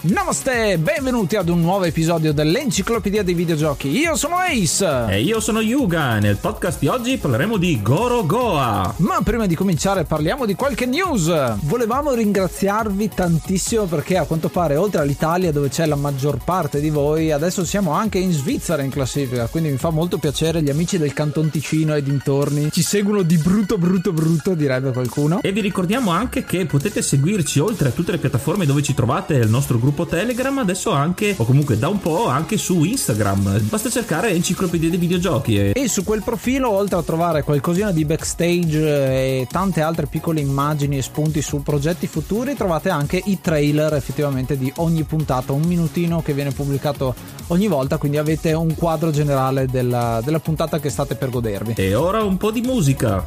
Namaste, benvenuti ad un nuovo episodio dell'Enciclopedia dei Videogiochi. Io sono Ace. E io sono Yuga. Nel podcast di oggi parleremo di Goro Goa. Ma prima di cominciare parliamo di qualche news. Volevamo ringraziarvi tantissimo perché a quanto pare oltre all'Italia dove c'è la maggior parte di voi, adesso siamo anche in Svizzera in classifica, quindi mi fa molto piacere gli amici del Canton Ticino e dintorni ci seguono di brutto brutto brutto, direbbe qualcuno. E vi ricordiamo anche che potete seguirci oltre a tutte le piattaforme dove ci trovate il nostro gruppo Telegram, adesso anche, o comunque da un po' anche su Instagram. Basta cercare enciclopedia dei videogiochi. E... e su quel profilo, oltre a trovare qualcosina di backstage e tante altre piccole immagini e spunti su progetti futuri, trovate anche i trailer effettivamente di ogni puntata, un minutino che viene pubblicato ogni volta, quindi avete un quadro generale della, della puntata che state per godervi. E ora un po' di musica.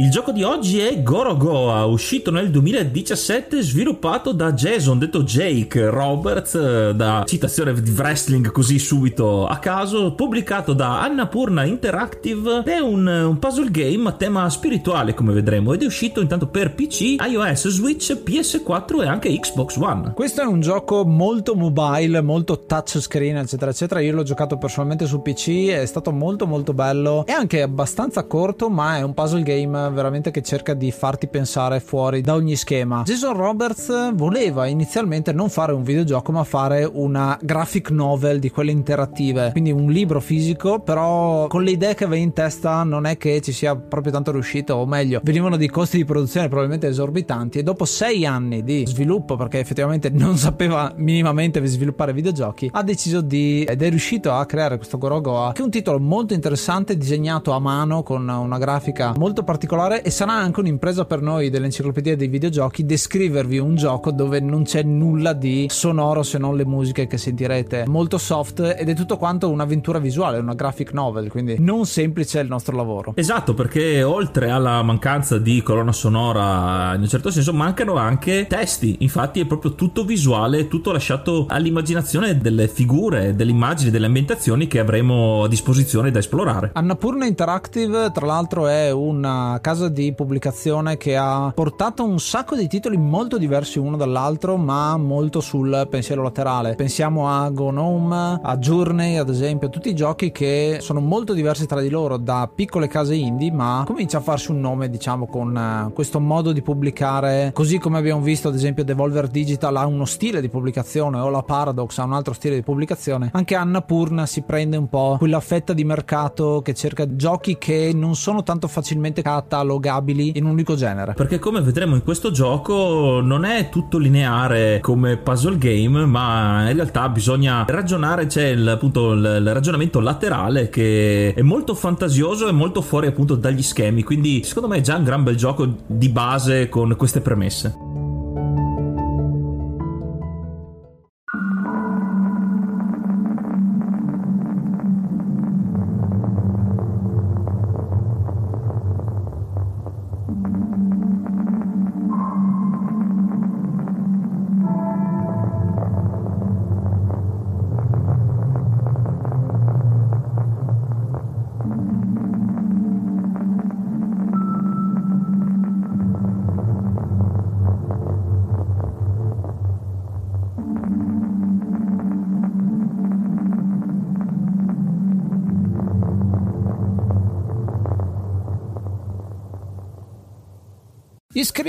Il gioco di oggi è Gorogoa, uscito nel 2017, sviluppato da Jason, detto Jake Roberts, eh, da citazione di wrestling così subito a caso, pubblicato da Annapurna Interactive. È un, un puzzle game a tema spirituale, come vedremo, ed è uscito intanto per PC, iOS, Switch, PS4 e anche Xbox One. Questo è un gioco molto mobile, molto touchscreen, eccetera, eccetera. Io l'ho giocato personalmente su PC, è stato molto molto bello. È anche abbastanza corto, ma è un puzzle game veramente che cerca di farti pensare fuori da ogni schema. Jason Roberts voleva inizialmente non fare un videogioco ma fare una graphic novel di quelle interattive, quindi un libro fisico, però con le idee che aveva in testa non è che ci sia proprio tanto riuscito, o meglio, venivano dei costi di produzione probabilmente esorbitanti e dopo sei anni di sviluppo, perché effettivamente non sapeva minimamente sviluppare videogiochi, ha deciso di ed è riuscito a creare questo Gorogoa, che è un titolo molto interessante, disegnato a mano con una grafica molto particolare particolare e sarà anche un'impresa per noi dell'enciclopedia dei videogiochi descrivervi un gioco dove non c'è nulla di sonoro se non le musiche che sentirete molto soft ed è tutto quanto un'avventura visuale, una graphic novel, quindi non semplice il nostro lavoro. Esatto, perché oltre alla mancanza di colonna sonora in un certo senso mancano anche testi, infatti è proprio tutto visuale, tutto lasciato all'immaginazione delle figure, delle immagini, delle ambientazioni che avremo a disposizione da esplorare. Annapurna Interactive tra l'altro è una casa di pubblicazione che ha portato un sacco di titoli molto diversi uno dall'altro, ma molto sul pensiero laterale. Pensiamo a Gnome, a Journey, ad esempio, tutti i giochi che sono molto diversi tra di loro da piccole case indie, ma comincia a farsi un nome, diciamo, con eh, questo modo di pubblicare, così come abbiamo visto, ad esempio, Devolver Digital ha uno stile di pubblicazione o la Paradox ha un altro stile di pubblicazione. Anche Annapurna si prende un po' quella fetta di mercato che cerca giochi che non sono tanto facilmente catalogabili in un unico genere. Perché come vedremo in questo gioco non è tutto lineare come puzzle game, ma in realtà bisogna ragionare, c'è il, appunto il, il ragionamento laterale che è molto fantasioso e molto fuori appunto dagli schemi, quindi secondo me è già un gran bel gioco di base con queste premesse.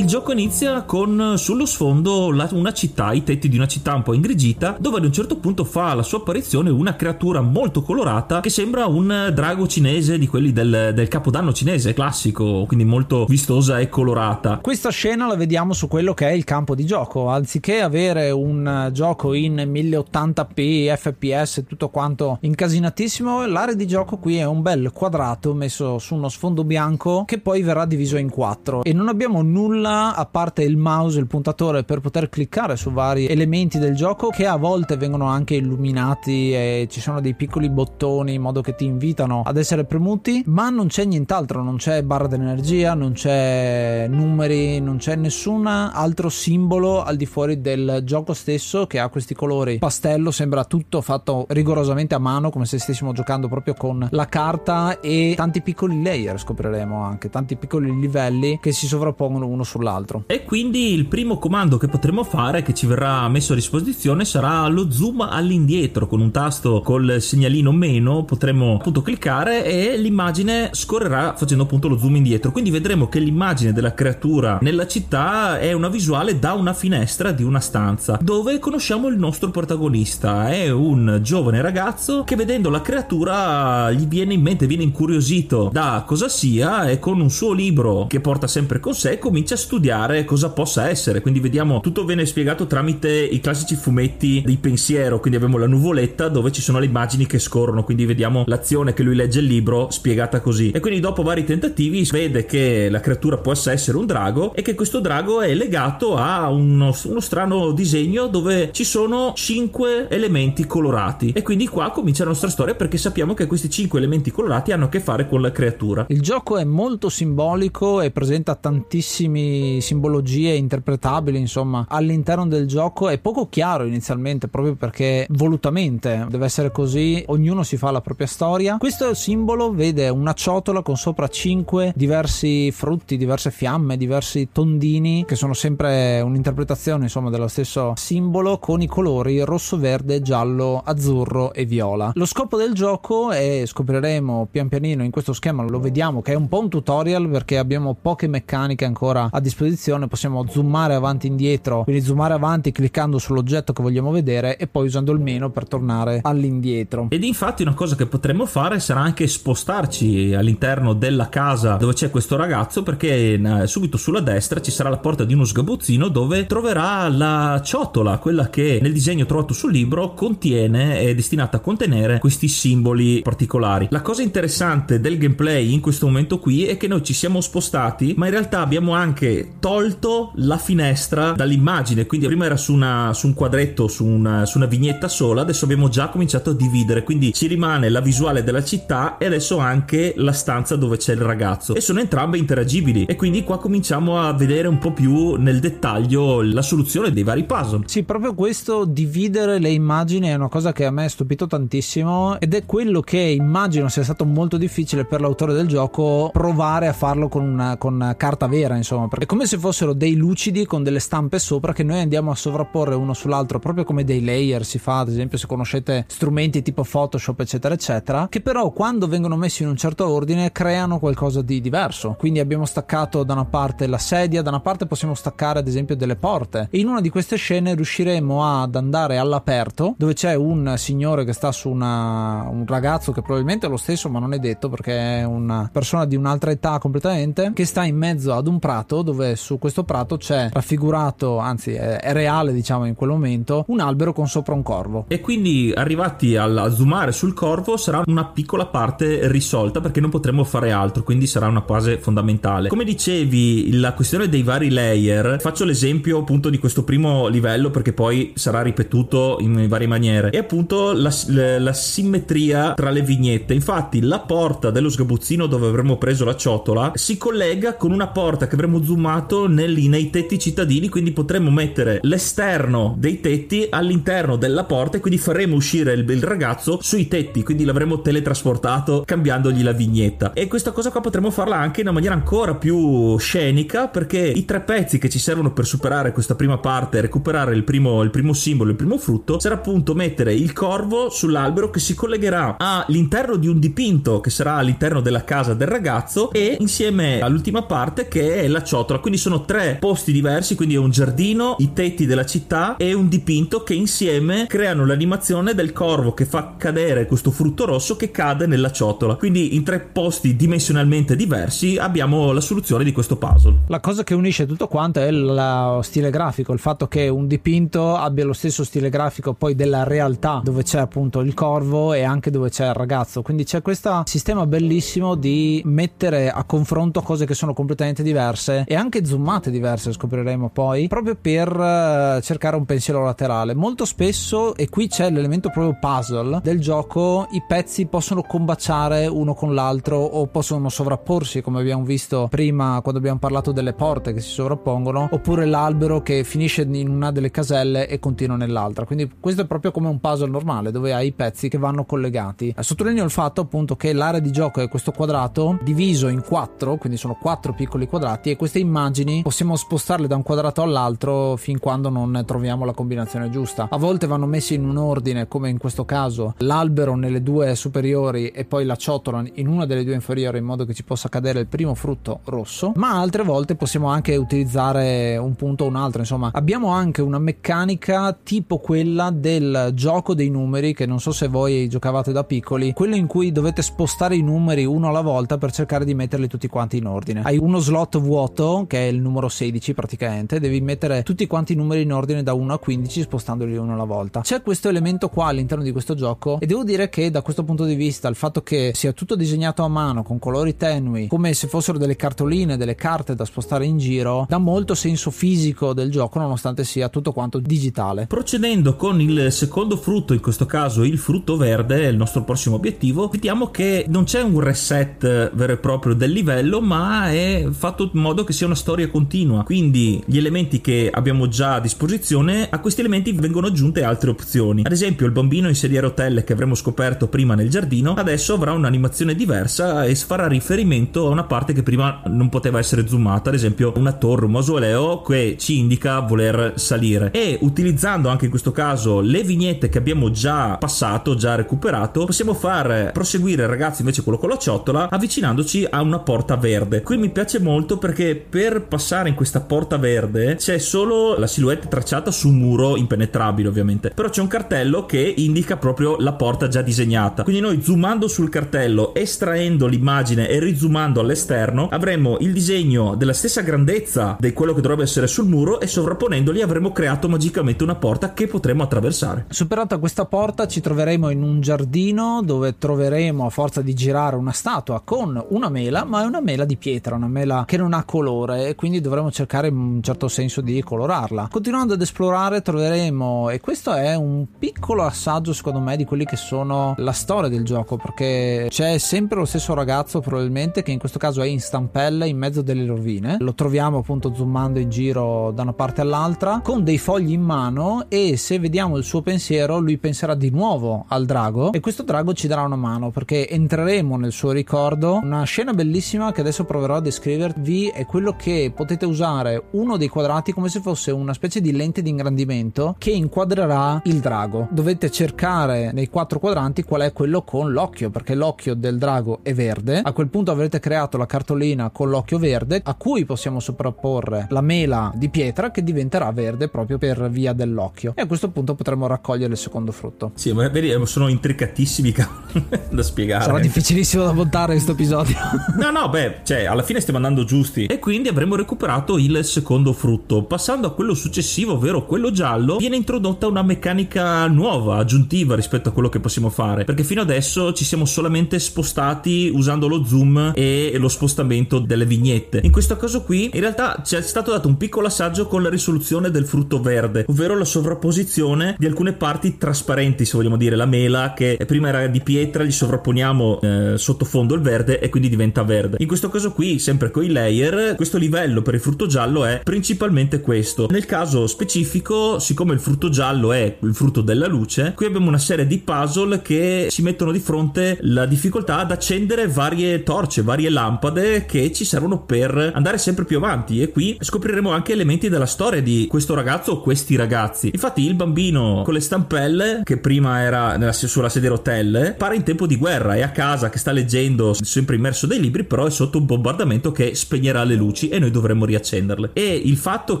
Il gioco inizia con sullo sfondo la, una città, i tetti di una città un po' ingrigita, dove ad un certo punto fa la sua apparizione una creatura molto colorata che sembra un drago cinese di quelli del, del capodanno cinese classico, quindi molto vistosa e colorata. Questa scena la vediamo su quello che è il campo di gioco, anziché avere un gioco in 1080p, fps tutto quanto incasinatissimo, l'area di gioco qui è un bel quadrato messo su uno sfondo bianco che poi verrà diviso in quattro e non abbiamo nulla nulla a parte il mouse e il puntatore per poter cliccare su vari elementi del gioco che a volte vengono anche illuminati e ci sono dei piccoli bottoni in modo che ti invitano ad essere premuti, ma non c'è nient'altro, non c'è barra dell'energia, non c'è numeri, non c'è nessun altro simbolo al di fuori del gioco stesso che ha questi colori. Pastello, sembra tutto fatto rigorosamente a mano come se stessimo giocando proprio con la carta e tanti piccoli layer scopriremo anche, tanti piccoli livelli che si sovrappongono uno sull'altro. E quindi il primo comando che potremo fare, che ci verrà messo a disposizione, sarà lo zoom all'indietro. Con un tasto col segnalino meno potremo appunto cliccare e l'immagine scorrerà facendo appunto lo zoom indietro. Quindi vedremo che l'immagine della creatura nella città è una visuale da una finestra di una stanza dove conosciamo il nostro protagonista. È un giovane ragazzo che vedendo la creatura gli viene in mente, viene incuriosito da cosa sia e con un suo libro che porta sempre con sé comincia a studiare cosa possa essere. Quindi vediamo tutto viene spiegato tramite i classici fumetti di pensiero. Quindi abbiamo la nuvoletta dove ci sono le immagini che scorrono. Quindi vediamo l'azione che lui legge il libro spiegata così. E quindi dopo vari tentativi vede che la creatura possa essere un drago e che questo drago è legato a uno, uno strano disegno dove ci sono cinque elementi colorati. E quindi qua comincia la nostra storia perché sappiamo che questi cinque elementi colorati hanno a che fare con la creatura. Il gioco è molto simbolico e presenta tantissimi simbologie interpretabili, insomma, all'interno del gioco è poco chiaro inizialmente, proprio perché volutamente deve essere così, ognuno si fa la propria storia. Questo simbolo vede una ciotola con sopra cinque diversi frutti, diverse fiamme, diversi tondini, che sono sempre un'interpretazione, insomma, dello stesso simbolo con i colori rosso, verde, giallo, azzurro e viola. Lo scopo del gioco è scopriremo pian pianino in questo schema, lo vediamo che è un po' un tutorial perché abbiamo poche meccaniche ancora a disposizione possiamo zoomare avanti e indietro quindi zoomare avanti cliccando sull'oggetto che vogliamo vedere e poi usando il meno per tornare all'indietro. Ed infatti una cosa che potremmo fare sarà anche spostarci all'interno della casa dove c'è questo ragazzo perché eh, subito sulla destra ci sarà la porta di uno sgabuzzino dove troverà la ciotola quella che nel disegno trovato sul libro contiene è destinata a contenere questi simboli particolari. La cosa interessante del gameplay in questo momento qui è che noi ci siamo spostati ma in realtà abbiamo anche tolto la finestra dall'immagine, quindi prima era su, una, su un quadretto, su una, su una vignetta sola, adesso abbiamo già cominciato a dividere, quindi ci rimane la visuale della città e adesso anche la stanza dove c'è il ragazzo e sono entrambe interagibili e quindi qua cominciamo a vedere un po' più nel dettaglio la soluzione dei vari puzzle. Sì, proprio questo dividere le immagini è una cosa che a me ha stupito tantissimo ed è quello che immagino sia stato molto difficile per l'autore del gioco provare a farlo con, una, con carta vera, insomma, perché è come se fossero dei lucidi con delle stampe sopra che noi andiamo a sovrapporre uno sull'altro proprio come dei layer si fa, ad esempio se conoscete strumenti tipo Photoshop eccetera eccetera, che però quando vengono messi in un certo ordine creano qualcosa di diverso. Quindi abbiamo staccato da una parte la sedia, da una parte possiamo staccare ad esempio delle porte e in una di queste scene riusciremo ad andare all'aperto dove c'è un signore che sta su una, un ragazzo che probabilmente è lo stesso ma non è detto perché è una persona di un'altra età completamente che sta in mezzo ad un prato dove su questo prato c'è raffigurato, anzi è, è reale diciamo in quel momento, un albero con sopra un corvo. E quindi arrivati a zoomare sul corvo sarà una piccola parte risolta perché non potremo fare altro, quindi sarà una fase fondamentale. Come dicevi, la questione dei vari layer, faccio l'esempio appunto di questo primo livello perché poi sarà ripetuto in varie maniere. E appunto la, la, la simmetria tra le vignette. Infatti, la porta dello sgabuzzino dove avremmo preso la ciotola si collega con una porta che avremmo zoomato nel, nei tetti cittadini, quindi potremmo mettere l'esterno dei tetti all'interno della porta e quindi faremo uscire il, il ragazzo sui tetti, quindi l'avremo teletrasportato cambiandogli la vignetta. E questa cosa qua potremmo farla anche in una maniera ancora più scenica perché i tre pezzi che ci servono per superare questa prima parte recuperare il primo, il primo simbolo, il primo frutto, sarà appunto mettere il corvo sull'albero che si collegherà all'interno di un dipinto che sarà all'interno della casa del ragazzo e insieme all'ultima parte che è la ciotola. Quindi sono tre posti diversi, quindi è un giardino, i tetti della città e un dipinto che insieme creano l'animazione del corvo che fa cadere questo frutto rosso che cade nella ciotola. Quindi in tre posti dimensionalmente diversi abbiamo la soluzione di questo puzzle. La cosa che unisce tutto quanto è lo stile grafico, il fatto che un dipinto abbia lo stesso stile grafico poi della realtà dove c'è appunto il corvo e anche dove c'è il ragazzo. Quindi c'è questo sistema bellissimo di mettere a confronto cose che sono completamente diverse e anche zoomate diverse, scopriremo poi, proprio per eh, cercare un pensiero laterale. Molto spesso, e qui c'è l'elemento proprio puzzle del gioco, i pezzi possono combaciare uno con l'altro o possono sovrapporsi, come abbiamo visto prima quando abbiamo parlato delle porte che si sovrappongono, oppure l'albero che finisce in una delle caselle e continua nell'altra. Quindi questo è proprio come un puzzle normale dove hai i pezzi che vanno collegati. Eh, sottolineo il fatto appunto che l'area di gioco è questo quadrato diviso in quattro, quindi sono quattro piccoli quadrati e queste immagini possiamo spostarle da un quadrato all'altro fin quando non troviamo la combinazione giusta. A volte vanno messi in un ordine, come in questo caso, l'albero nelle due superiori e poi la ciotola in una delle due inferiori in modo che ci possa cadere il primo frutto rosso, ma altre volte possiamo anche utilizzare un punto o un altro, insomma, abbiamo anche una meccanica tipo quella del gioco dei numeri che non so se voi giocavate da piccoli, quello in cui dovete spostare i numeri uno alla volta per cercare di metterli tutti quanti in ordine. Hai uno slot vuoto che è il numero 16 praticamente, devi mettere tutti quanti i numeri in ordine da 1 a 15 spostandoli uno alla volta. C'è questo elemento qua all'interno di questo gioco e devo dire che da questo punto di vista il fatto che sia tutto disegnato a mano con colori tenui, come se fossero delle cartoline, delle carte da spostare in giro, dà molto senso fisico del gioco nonostante sia tutto quanto digitale. Procedendo con il secondo frutto, in questo caso il frutto verde, il nostro prossimo obiettivo, vediamo che non c'è un reset vero e proprio del livello, ma è fatto in modo che sia una storia continua. Quindi gli elementi che abbiamo già a disposizione, a questi elementi vengono aggiunte altre opzioni. Ad esempio, il bambino in sedia a rotelle che avremmo scoperto prima nel giardino, adesso avrà un'animazione diversa e farà riferimento a una parte che prima non poteva essere zoomata, ad esempio una torre, un mausoleo che ci indica voler salire. E utilizzando anche in questo caso le vignette che abbiamo già passato, già recuperato, possiamo far proseguire il ragazzo invece quello con la ciotola avvicinandoci a una porta verde. Qui mi piace molto perché per passare in questa porta verde c'è solo la silhouette tracciata su un muro impenetrabile ovviamente, però c'è un cartello che indica proprio la porta già disegnata. Quindi noi zoomando sul cartello, estraendo l'immagine e rizoomando all'esterno, avremo il disegno della stessa grandezza di quello che dovrebbe essere sul muro e sovrapponendoli avremo creato magicamente una porta che potremo attraversare. Superata questa porta ci troveremo in un giardino dove troveremo a forza di girare una statua con una mela, ma è una mela di pietra, una mela che non ha colore colore e quindi dovremo cercare in un certo senso di colorarla. Continuando ad esplorare troveremo, e questo è un piccolo assaggio secondo me di quelli che sono la storia del gioco, perché c'è sempre lo stesso ragazzo probabilmente che in questo caso è in stampelle in mezzo delle rovine. Lo troviamo appunto zoomando in giro da una parte all'altra con dei fogli in mano e se vediamo il suo pensiero lui penserà di nuovo al drago e questo drago ci darà una mano perché entreremo nel suo ricordo. Una scena bellissima che adesso proverò a descrivervi è quello che potete usare uno dei quadrati come se fosse una specie di lente di ingrandimento che inquadrerà il drago. Dovete cercare nei quattro quadranti qual è quello con l'occhio perché l'occhio del drago è verde. A quel punto avrete creato la cartolina con l'occhio verde a cui possiamo soprapporre la mela di pietra che diventerà verde proprio per via dell'occhio e a questo punto potremo raccogliere il secondo frutto. Sì, ma vedi, sono intricatissimi da spiegare. Sarà difficilissimo da montare questo episodio. no, no, beh, cioè, alla fine stiamo andando giusti. E quindi avremo recuperato il secondo frutto. Passando a quello successivo, ovvero quello giallo, viene introdotta una meccanica nuova, aggiuntiva rispetto a quello che possiamo fare. Perché fino adesso ci siamo solamente spostati usando lo zoom e lo spostamento delle vignette. In questo caso qui, in realtà ci è stato dato un piccolo assaggio con la risoluzione del frutto verde, ovvero la sovrapposizione di alcune parti trasparenti, se vogliamo dire, la mela che prima era di pietra, gli sovrapponiamo eh, sottofondo il verde e quindi diventa verde. In questo caso qui, sempre con i layer, questo livello per il frutto giallo è principalmente questo. Nel caso specifico, siccome il frutto giallo è il frutto della luce, qui abbiamo una serie di puzzle che ci mettono di fronte la difficoltà ad accendere varie torce, varie lampade che ci servono per andare sempre più avanti e qui scopriremo anche elementi della storia di questo ragazzo o questi ragazzi. Infatti il bambino con le stampelle, che prima era nella, sulla sedia a rotelle, pare in tempo di guerra, è a casa che sta leggendo sempre immerso dei libri, però è sotto un bombardamento che spegnerà le luci e noi dovremmo riaccenderle. E il fatto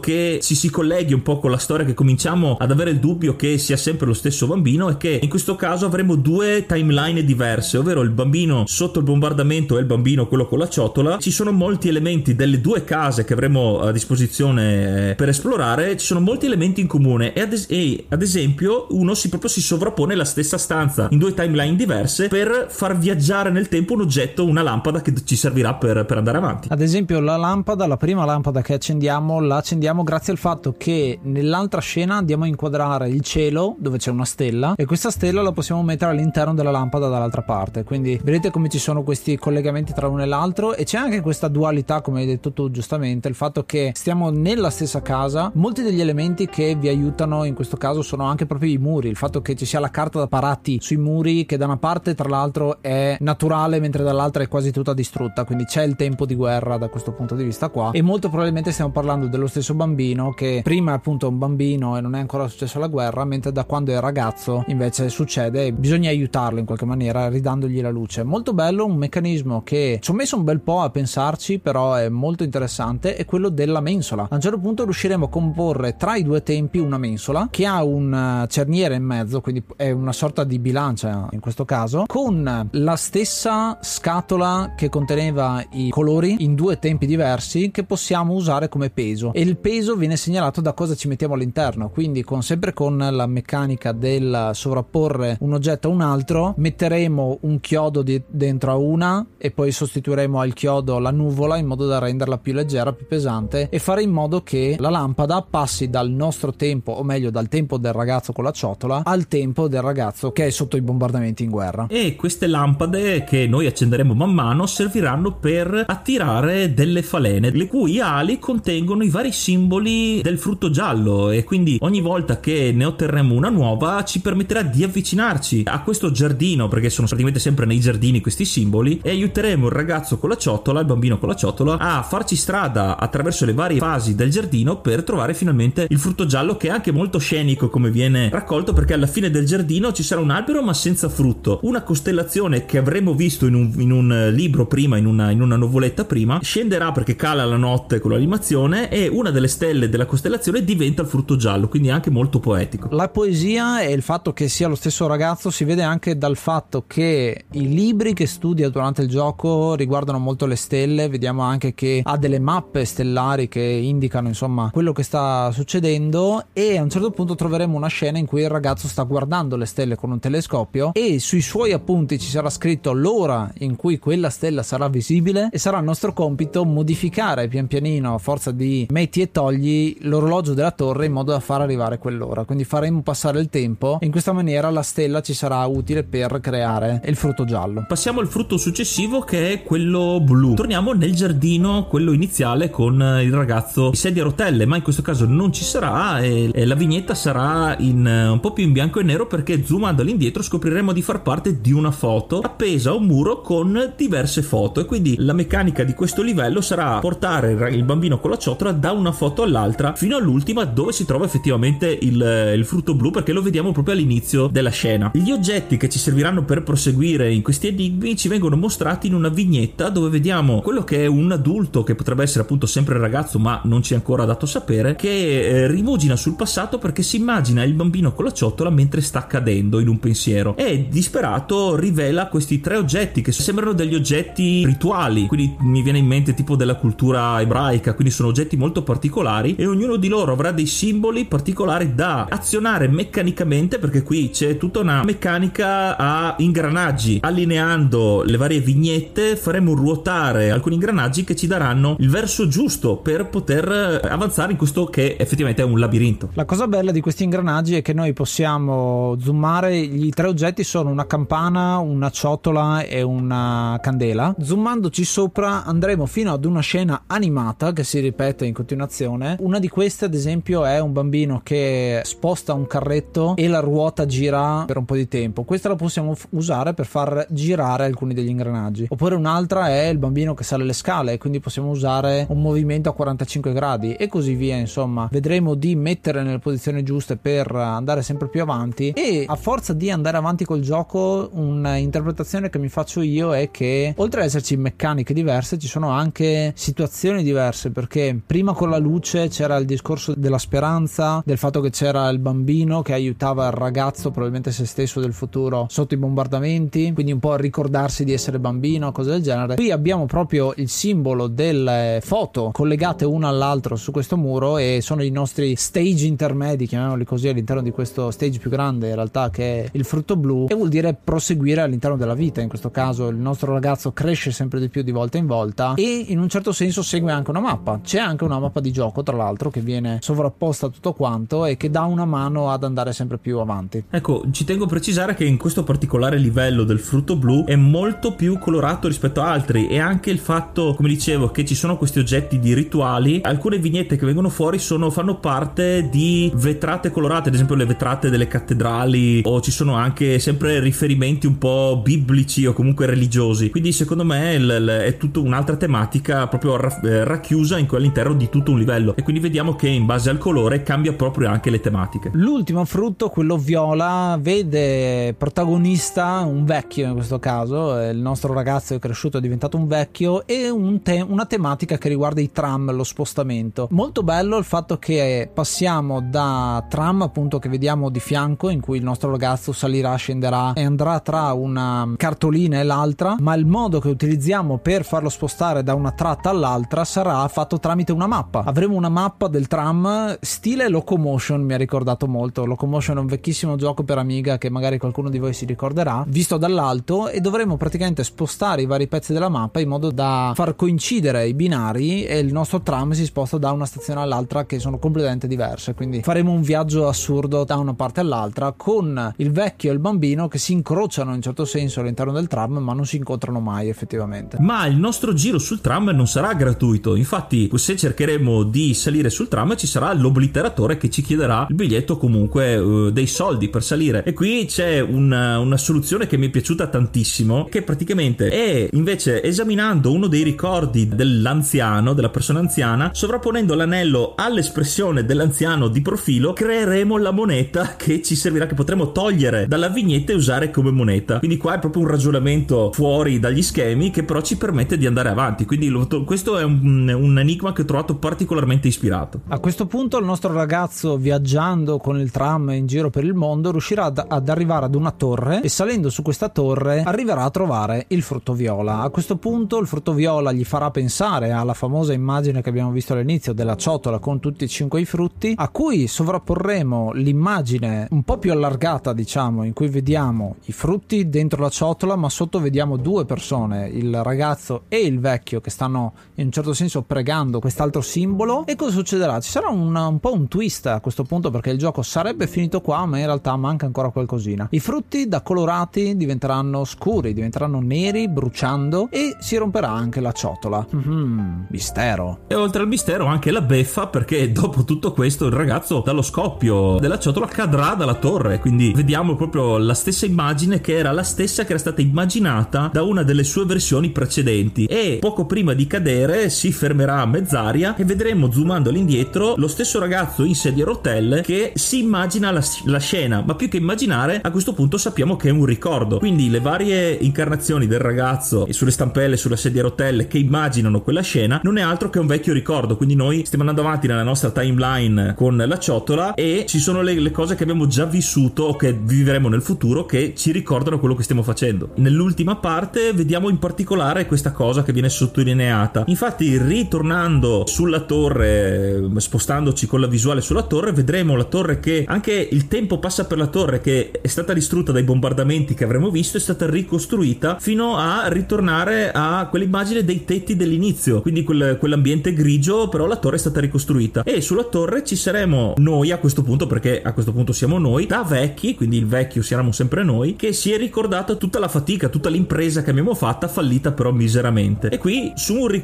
che ci si colleghi un po' con la storia, che cominciamo ad avere il dubbio che sia sempre lo stesso bambino, è che in questo caso avremo due timeline diverse, ovvero il bambino sotto il bombardamento e il bambino quello con la ciotola. Ci sono molti elementi delle due case che avremo a disposizione eh, per esplorare, ci sono molti elementi in comune e ad, es- e ad esempio uno si proprio si sovrappone la stessa stanza in due timeline diverse per far viaggiare nel tempo un oggetto, una lampada che ci servirà per, per andare avanti. Ad esempio la lampada, la prima lampada che accendiamo, la accendiamo grazie al fatto che nell'altra scena andiamo a inquadrare il cielo dove c'è una stella e questa stella la possiamo mettere all'interno della lampada dall'altra parte. Quindi vedete come ci sono questi collegamenti tra l'uno e l'altro e c'è anche questa dualità, come hai detto tu giustamente, il fatto che stiamo nella stessa casa, molti degli elementi che vi aiutano in questo caso sono anche proprio i muri, il fatto che ci sia la carta da parati sui muri che da una parte tra l'altro è naturale mentre dall'altra è quasi tutta distrutta, quindi c'è il tempo di guerra da questo punto di vista qua e molto probabilmente stiamo parlando dello stesso bambino che prima è appunto un bambino e non è ancora successa la guerra, mentre da quando è ragazzo invece succede e bisogna aiutarlo in qualche maniera ridandogli la luce. Molto bello, un meccanismo che ci ho messo un bel po' a pensarci, però è molto interessante, è quello della mensola. A un certo punto riusciremo a comporre tra i due tempi una mensola che ha un eh, cerniere in mezzo, quindi è una sorta di bilancia in questo caso, con la stessa scatola che conteneva i colori in due tempi diversi che possiamo usare come peso. E il peso viene segnalato da cosa ci mettiamo all'interno, quindi con, sempre con la meccanica del sovrapporre un oggetto a un altro metteremo un chiodo di, dentro a una e poi sostituiremo al chiodo la nuvola in modo da renderla più leggera, più pesante e fare in modo che la lampada passi dal nostro tempo, o meglio dal tempo del ragazzo con la ciotola, al tempo del ragazzo che è sotto i bombardamenti in guerra. E queste lampade che noi accenderemo man mano serviranno per attirare delle falene, le cui ali contengono i vari simboli del frutto giallo e quindi ogni volta che ne otterremo una nuova ci permetterà di avvicinarci a questo giardino perché sono praticamente sempre nei giardini questi simboli e aiuteremo il ragazzo con la ciotola, il bambino con la ciotola a farci strada attraverso le varie fasi del giardino per trovare finalmente il frutto giallo che è anche molto scenico come viene raccolto perché alla fine del giardino ci sarà un albero ma senza frutto, una costellazione che avremmo visto in un, in un libro prima, in una, in una nuvoletta prima, scenderà perché cala la notte con l'animazione e una delle stelle della costellazione diventa il frutto giallo, quindi anche molto poetico. La poesia e il fatto che sia lo stesso ragazzo si vede anche dal fatto che i libri che studia durante il gioco riguardano molto le stelle, vediamo anche che ha delle mappe stellari che indicano insomma quello che sta succedendo e a un certo punto troveremo una scena in cui il ragazzo sta guardando le stelle con un telescopio e sui suoi appunti ci sarà scritto l'ora in cui quella stella sarà visibile e sarà il nostro compito modificare pian pianino a forza di metti e togli l'orologio della torre in modo da far arrivare quell'ora. Quindi faremo passare il tempo in questa maniera la stella ci sarà utile per creare il frutto giallo. Passiamo al frutto successivo che è quello blu. Torniamo nel giardino, quello iniziale con il ragazzo in sedia a rotelle, ma in questo caso non ci sarà e, la vignetta sarà in, un po' più in bianco e nero perché zoomando all'indietro scopriremo di far parte di una foto appesa a un muro con diverse foto e quindi la meccanica di questo livello sarà portare il bambino con la ciotola da una foto all'altra fino all'ultima dove si trova effettivamente il, il frutto blu perché lo vediamo proprio all'inizio della scena. Gli oggetti che ci serviranno per proseguire in questi enigmi ci vengono mostrati in una vignetta dove vediamo quello che è un adulto che potrebbe essere appunto sempre il ragazzo ma non ci è ancora dato sapere che eh, rimugina sul passato perché si immagina il bambino con la ciotola mentre sta cadendo in un pensiero e disperato rivela questi tre oggetti che sembrano degli oggetti rituali quindi mi viene in mente tipo della cultura ebraica quindi sono oggetti molto particolari e ognuno di loro avrà dei simboli particolari da azionare meccanicamente perché qui c'è tutta una meccanica a ingranaggi. Allineando le varie vignette faremo ruotare alcuni ingranaggi che ci daranno il verso giusto per poter avanzare in questo che effettivamente è un labirinto. La cosa bella di questi ingranaggi è che noi possiamo zoomare. I tre oggetti sono una campana una ciotola e una candela. Zoomandoci sopra andremo fino ad una scena animata che si ripete in continuazione una di queste ad esempio è un bambino che sposta un carretto e la ruota gira per un po' di tempo. Questa la possiamo f- usare per far girare alcuni degli ingranaggi. Oppure un'altra è il bambino che sale le scale, quindi possiamo usare un movimento a 45 gradi e così via. Insomma, vedremo di mettere nelle posizioni giuste per andare sempre più avanti. E a forza di andare avanti col gioco, un'interpretazione che mi faccio io è che oltre ad esserci meccaniche diverse, ci sono anche situazioni diverse. Perché prima con la luce c'era il discorso della speranza, del fatto che c'era il bambino che aiutava il ragazzo, probabilmente se stesso del futuro, sotto i bombardamenti, quindi un po' a ricordarsi di essere bambino, cose del genere. Qui abbiamo proprio il simbolo delle foto collegate una all'altro su questo muro e sono i nostri stage intermedi, chiamiamoli così, all'interno di questo stage più grande in realtà che è il frutto blu e vuol dire proseguire all'interno della vita. In questo caso il nostro ragazzo cresce sempre di più di volta in volta e in un certo senso segue anche una mappa. C'è anche una mappa di gioco, tra l'altro, che viene sovrapposta a tutto quanto e che dà una mano ad andare sempre più avanti. Ecco, ci tengo a precisare che in questo particolare livello del frutto blu è molto più colorato rispetto a altri e anche il fatto, come dicevo, che ci sono questi oggetti di rituali, alcune vignette che vengono fuori sono, fanno parte di vetrate colorate, ad esempio le vetrate delle cattedrali o ci sono anche sempre riferimenti un po' biblici o comunque religiosi. Quindi secondo me l- è tutta un'altra tematica proprio ra- eh, racchiusa in all'interno di tutto un livello e quindi vediamo che in base al colore cambia proprio anche le tematiche. L'ultimo frutto, quello viola, vede protagonista un vecchio in questo caso, il nostro ragazzo è cresciuto è diventato un vecchio e un te- una tematica che riguarda i tram, lo spostamento. Molto bello il fatto che passiamo da tram appunto che vediamo di fianco in cui il nostro ragazzo salirà, scenderà e andrà tra una cartolina e l'altra, ma il modo che utilizziamo per farlo spostare da una tratta all'altra sarà fatto tramite una mappa. Avremo una mappa del tram stile Locomotion, mi ha ricordato molto. Locomotion è un vecchissimo gioco per Amiga che magari qualcuno di voi si ricorderà, visto dall'alto e dovremo praticamente spostare i vari pezzi della mappa in modo da far coincidere i binari e il nostro tram si sposta da una stazione all'altra che sono completamente diverse. Quindi faremo un viaggio assurdo da una parte all'altra con il vecchio e il bambino che si incrociano in certo senso all'interno del tram, ma non si incontrano mai effettivamente. Ma il nostro giro sul tram non sarà gratuito. Infatti, se cercheremo di salire sul tram, ci sarà l'obliteratore che ci chiederà il biglietto comunque uh, dei soldi per salire. E qui c'è una, una, soluzione che mi è piaciuta tantissimo, che praticamente è invece esaminando uno dei ricordi dell'anziano, della persona anziana, sovrapponendo l'anello all'espressione dell'anziano di profilo, creeremo la moneta che ci servirà, che potremo togliere dalla vignetta e usare come moneta. Quindi qua è proprio un ragionamento fuori dagli schemi che però ci permette di andare avanti. Quindi lo, questo è un, un enigma che ho trovato particolarmente ispirato. A questo punto il nostro ragazzo viaggiando con il tram in giro per il mondo riuscirà ad, ad, arrivare ad una torre e salendo su questa torre arriverà a trovare il frutto viola. A questo punto il frutto viola gli farà pensare alla famosa immagine che abbiamo visto all'inizio della ciotola con tutti e cinque i frutti, a cui sovrapporremo l'immagine un po' più allargata, diciamo, in cui vediamo i frutti dentro la ciotola, ma sotto vediamo due persone, il ragazzo e il vecchio che stanno in un certo senso pregando quest'altro simbolo. E cosa succederà? Ci sarà un, un po' un twist a questo punto perché il gioco sarebbe finito qua, ma in realtà manca ancora qualcosina. I frutti da colorati diventeranno scuri, diventeranno neri, bruciando e si romperà anche la ciotola. Mm-hmm, mistero. E oltre al mistero anche la beffa perché dopo tutto questo il ragazzo dallo scoppio della ciotola cadrà dalla torre, quindi vediamo proprio la stessa immagine che era la stessa che era stata immaginata da una delle sue versioni precedenti e poco prima di cadere si fermerà a mezz'aria e vedremo zoomando all'indietro lo stesso ragazzo in sedia a rotelle che si immagina la, la scena, ma più che immaginare a questo punto sappiamo che è un ricordo, quindi le varie incarnazioni del ragazzo e sulle stampelle sulla sedia a rotelle che immaginano quella scena non è altro che un vecchio ricordo, quindi noi stiamo andando avanti nella nostra timeline con la ciotola e ci sono le, le cose che abbiamo già vissuto o che vivremo nel futuro che ci ricordano quello che stiamo facendo. Nell'ultima parte vediamo in particolare questa cosa che viene sottolineata. Infatti, ritornando sulla torre, spostandoci con la visuale sulla torre, vedremo la torre che anche il tempo passa per la torre che è stata distrutta dai bombardamenti che avremo visto, è stata ricostruita fino a ritornare a quell'immagine dei tetti dell'inizio, quindi quel, quell'ambiente grigio, però la torre è stata ricostruita. E sulla torre ci saremo noi a questo punto, perché a questo punto siamo noi, da vecchi, quindi il vecchio siamo sempre noi, che si è ricordato tutta la fatica, tutta l'impresa che abbiamo fatta, fallita però miseramente. E qui su un ricordo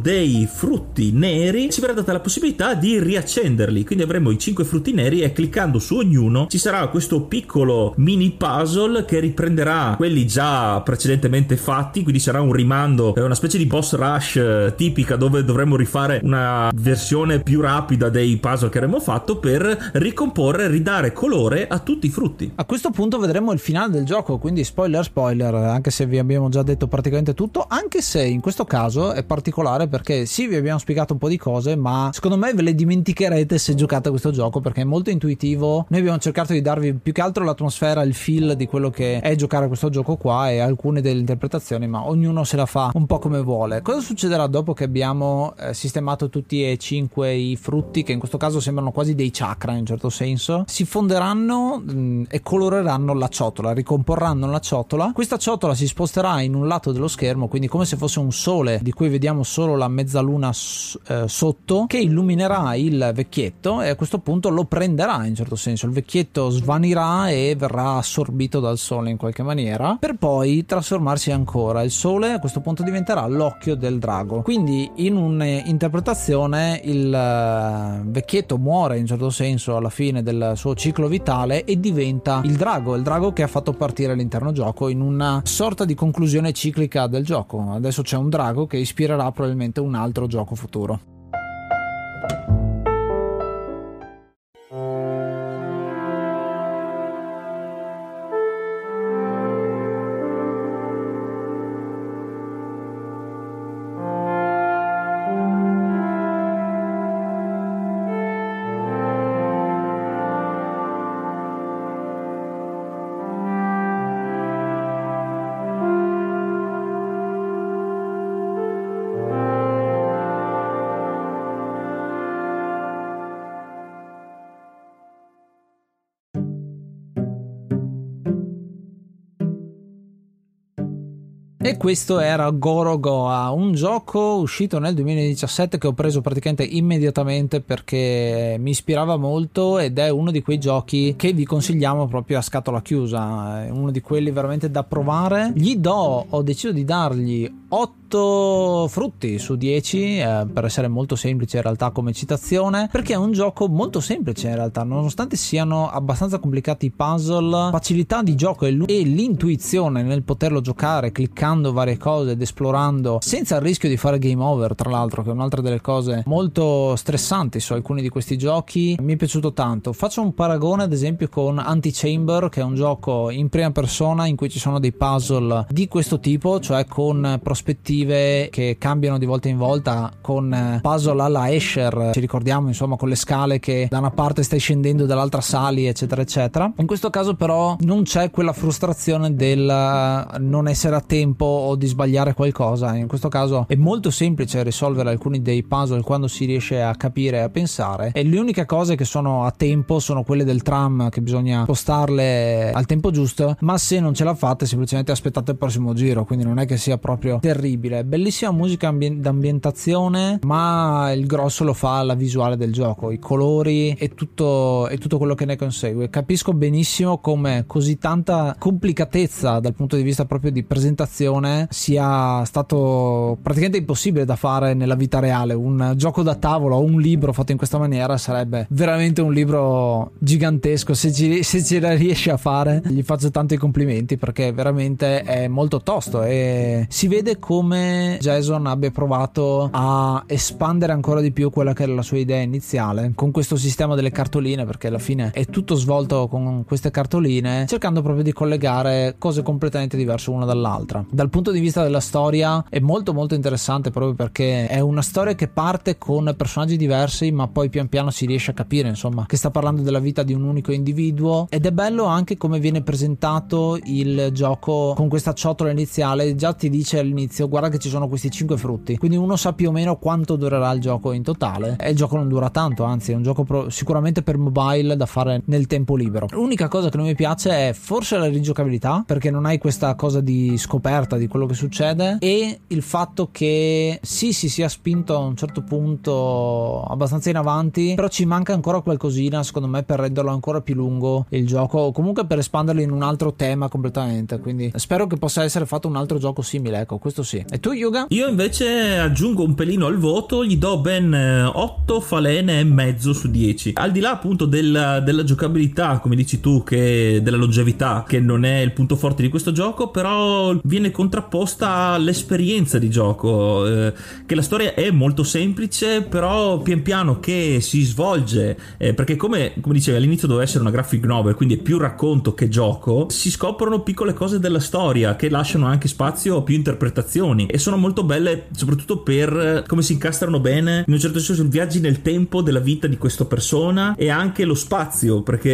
dei frutti neri ci verrà data la possibilità di riaccenderli, quindi avremo i 5 frutti neri e cliccando su ognuno ci sarà questo piccolo mini puzzle che riprenderà quelli già precedentemente fatti, quindi sarà un rimando, una specie di boss rush eh, tipica dove dovremo rifare una versione più rapida dei puzzle che avremmo fatto per ricomporre, ridare colore a tutti i frutti. A questo punto vedremo il finale del gioco, quindi spoiler spoiler, anche se vi abbiamo già detto praticamente tutto, anche se in questo caso è particolare perché sì, vi abbiamo spiegato un po' di cose, ma secondo me ve le dimenticherete se giocate a questo gioco perché è molto intuitivo. Noi abbiamo cercato di darvi più che altro l'atmosfera, il feel di quello che è giocare a questo gioco qua e alcune delle interpretazioni, ma ognuno se la fa un po' come vuole. Cosa succederà dopo che abbiamo eh, sistemato tutti e cinque i frutti, che in questo caso sembrano quasi dei chakra in un certo senso? Si fonderanno mh, mm, e coloreranno la ciotola, ricomporranno la ciotola. Questa ciotola si sposterà in un lato dello schermo, quindi come se fosse un sole di cui vediamo solo la mezzaluna eh, sotto, che illuminerà il vecchietto e a questo punto lo prenderà in certo senso. Il vecchietto svanirà e verrà assorbito dal sole in qualche maniera, per poi trasformarsi ancora. Il sole a questo punto diventerà l'occhio del drago. Quindi in un'interpretazione il eh, vecchietto muore in certo senso alla fine del suo ciclo vitale e diventa il drago, il drago che ha fatto partire l'intero gioco in una sorta di conclusione ciclica del gioco. Adesso c'è un drago che ispirerà probabilmente un altro gioco futuro. Questo era Gorogoa, un gioco uscito nel 2017 che ho preso praticamente immediatamente perché mi ispirava molto ed è uno di quei giochi che vi consigliamo proprio a scatola chiusa, è uno di quelli veramente da provare. Gli do, ho deciso di dargli 8 8 frutti su 10 eh, per essere molto semplice in realtà come citazione perché è un gioco molto semplice in realtà nonostante siano abbastanza complicati i puzzle facilità di gioco e l'intuizione nel poterlo giocare cliccando varie cose ed esplorando senza il rischio di fare game over tra l'altro che è un'altra delle cose molto stressanti su alcuni di questi giochi mi è piaciuto tanto faccio un paragone ad esempio con Antichamber che è un gioco in prima persona in cui ci sono dei puzzle di questo tipo cioè con prospettive che cambiano di volta in volta con puzzle alla Escher, ci ricordiamo insomma con le scale che da una parte stai scendendo dall'altra sali eccetera eccetera. In questo caso però non c'è quella frustrazione del non essere a tempo o di sbagliare qualcosa. In questo caso è molto semplice risolvere alcuni dei puzzle quando si riesce a capire e a pensare. E le uniche cose che sono a tempo sono quelle del tram che bisogna postarle al tempo giusto. Ma se non ce la fate, semplicemente aspettate il prossimo giro. Quindi non è che sia proprio terribile. Bellissima musica ambi- d'ambientazione, ma il grosso lo fa la visuale del gioco, i colori e tutto, e tutto quello che ne consegue. Capisco benissimo come così tanta complicatezza dal punto di vista proprio di presentazione sia stato praticamente impossibile da fare nella vita reale. Un gioco da tavolo o un libro fatto in questa maniera sarebbe veramente un libro gigantesco. Se ci, se ce la riesce a fare, gli faccio tanti complimenti perché veramente è molto tosto e si vede come Jason abbia provato a espandere ancora di più quella che era la sua idea iniziale con questo sistema delle cartoline perché alla fine è tutto svolto con queste cartoline cercando proprio di collegare cose completamente diverse una dall'altra. Dal punto di vista della storia è molto molto interessante proprio perché è una storia che parte con personaggi diversi ma poi pian piano si riesce a capire insomma che sta parlando della vita di un unico individuo. Ed è bello anche come viene presentato il gioco con questa ciotola iniziale. Già ti dice all'inizio guarda che ci sono questi 5 frutti. Quindi uno sa più o meno quanto durerà il gioco in totale. E il gioco non dura tanto anzi è un gioco pro- sicuramente per mobile da fare nel tempo libero. L'unica cosa che non mi piace è forse la rigiocabilità perché non hai questa cosa di scoperta di quello che succede e il fatto che sì si sia spinto a un certo punto abbastanza in avanti però ci manca ancora qualcosina secondo me per renderlo ancora più lungo il gioco o comunque per espanderlo in un altro tema completamente. Quindi spero che possa essere fatto un altro gioco simile ecco questo sì. E tu Yuga? io invece aggiungo un pelino al voto gli do ben 8 falene e mezzo su 10 al di là appunto della, della giocabilità come dici tu che della longevità che non è il punto forte di questo gioco però viene contrapposta all'esperienza di gioco eh, che la storia è molto semplice però pian piano che si svolge eh, perché come, come dicevi all'inizio doveva essere una graphic novel quindi è più racconto che gioco si scoprono piccole cose della storia che lasciano anche spazio a più interpretazioni e sono molto belle soprattutto per come si incastrano bene in un certo senso i viaggi nel tempo della vita di questa persona e anche lo spazio perché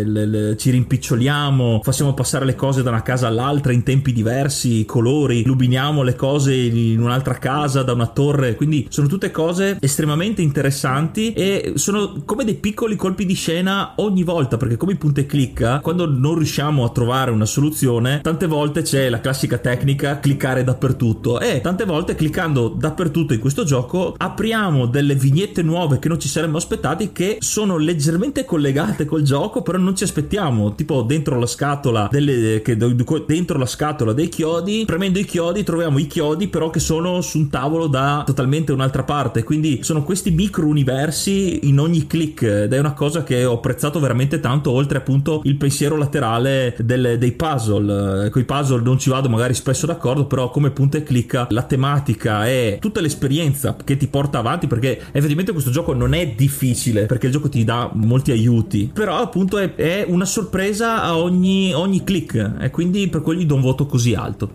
eh, le, le, ci rimpiccioliamo facciamo passare le cose da una casa all'altra in tempi diversi colori illuminiamo le cose in un'altra casa da una torre. Quindi sono tutte cose estremamente interessanti e sono come dei piccoli colpi di scena ogni volta perché come punta e clicca quando non riusciamo a trovare una soluzione tante volte c'è la classica tecnica cliccare dappertutto. E tante volte cliccando dappertutto in questo gioco apriamo delle vignette nuove che non ci saremmo aspettati che sono leggermente collegate col gioco però non ci aspettiamo. Tipo dentro la scatola delle, che, dentro la scatola dei chiodi premendo i chiodi troviamo i chiodi però che sono su un tavolo da totalmente un'altra parte. Quindi sono questi micro universi in ogni click ed è una cosa che ho apprezzato veramente tanto oltre appunto il pensiero laterale delle, dei puzzle. Con i puzzle non ci vado magari spesso d'accordo però come punta e clicca la tematica e tutta l'esperienza che ti porta avanti perché effettivamente questo gioco non è difficile perché il gioco ti dà molti aiuti. Però appunto è, è una sorpresa a ogni, ogni click e quindi per quello gli do un voto così alto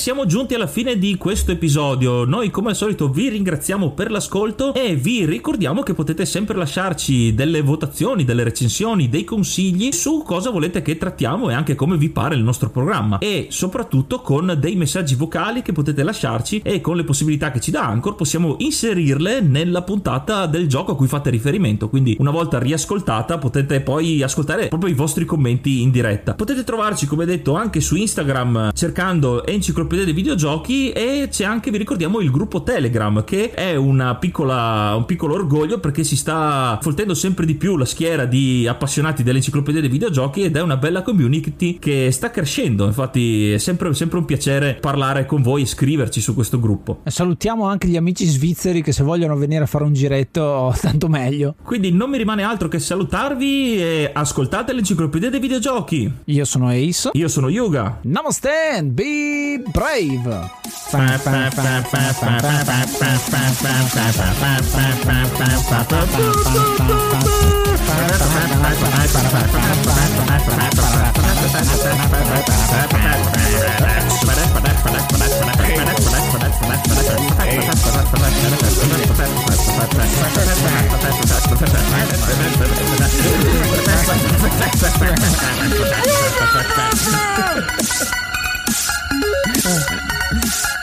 siamo giunti alla fine di questo episodio. Noi, come al solito, vi ringraziamo per l'ascolto e vi ricordiamo che potete sempre lasciarci delle votazioni, delle recensioni, dei consigli su cosa volete che trattiamo e anche come vi pare il nostro programma. E soprattutto con dei messaggi vocali che potete lasciarci e con le possibilità che ci dà Anchor possiamo inserirle nella puntata del gioco a cui fate riferimento. Quindi, una volta riascoltata, potete poi ascoltare proprio i vostri commenti in diretta. Potete trovarci, come detto, anche su Instagram cercando enciclopedia enciclopedia dei videogiochi e c'è anche, vi ricordiamo, il gruppo Telegram che è una piccola, un piccolo orgoglio perché si sta foltendo sempre di più la schiera di appassionati dell'enciclopedia dei videogiochi ed è una bella community che sta crescendo. Infatti è sempre, sempre un piacere parlare con voi e scriverci su questo gruppo. Salutiamo anche gli amici svizzeri che se vogliono venire a fare un giretto tanto meglio. Quindi non mi rimane altro che salutarvi e ascoltate l'enciclopedia dei videogiochi. Io sono Ace. Io sono Yuga. Namaste. Be di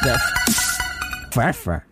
Death. Forever.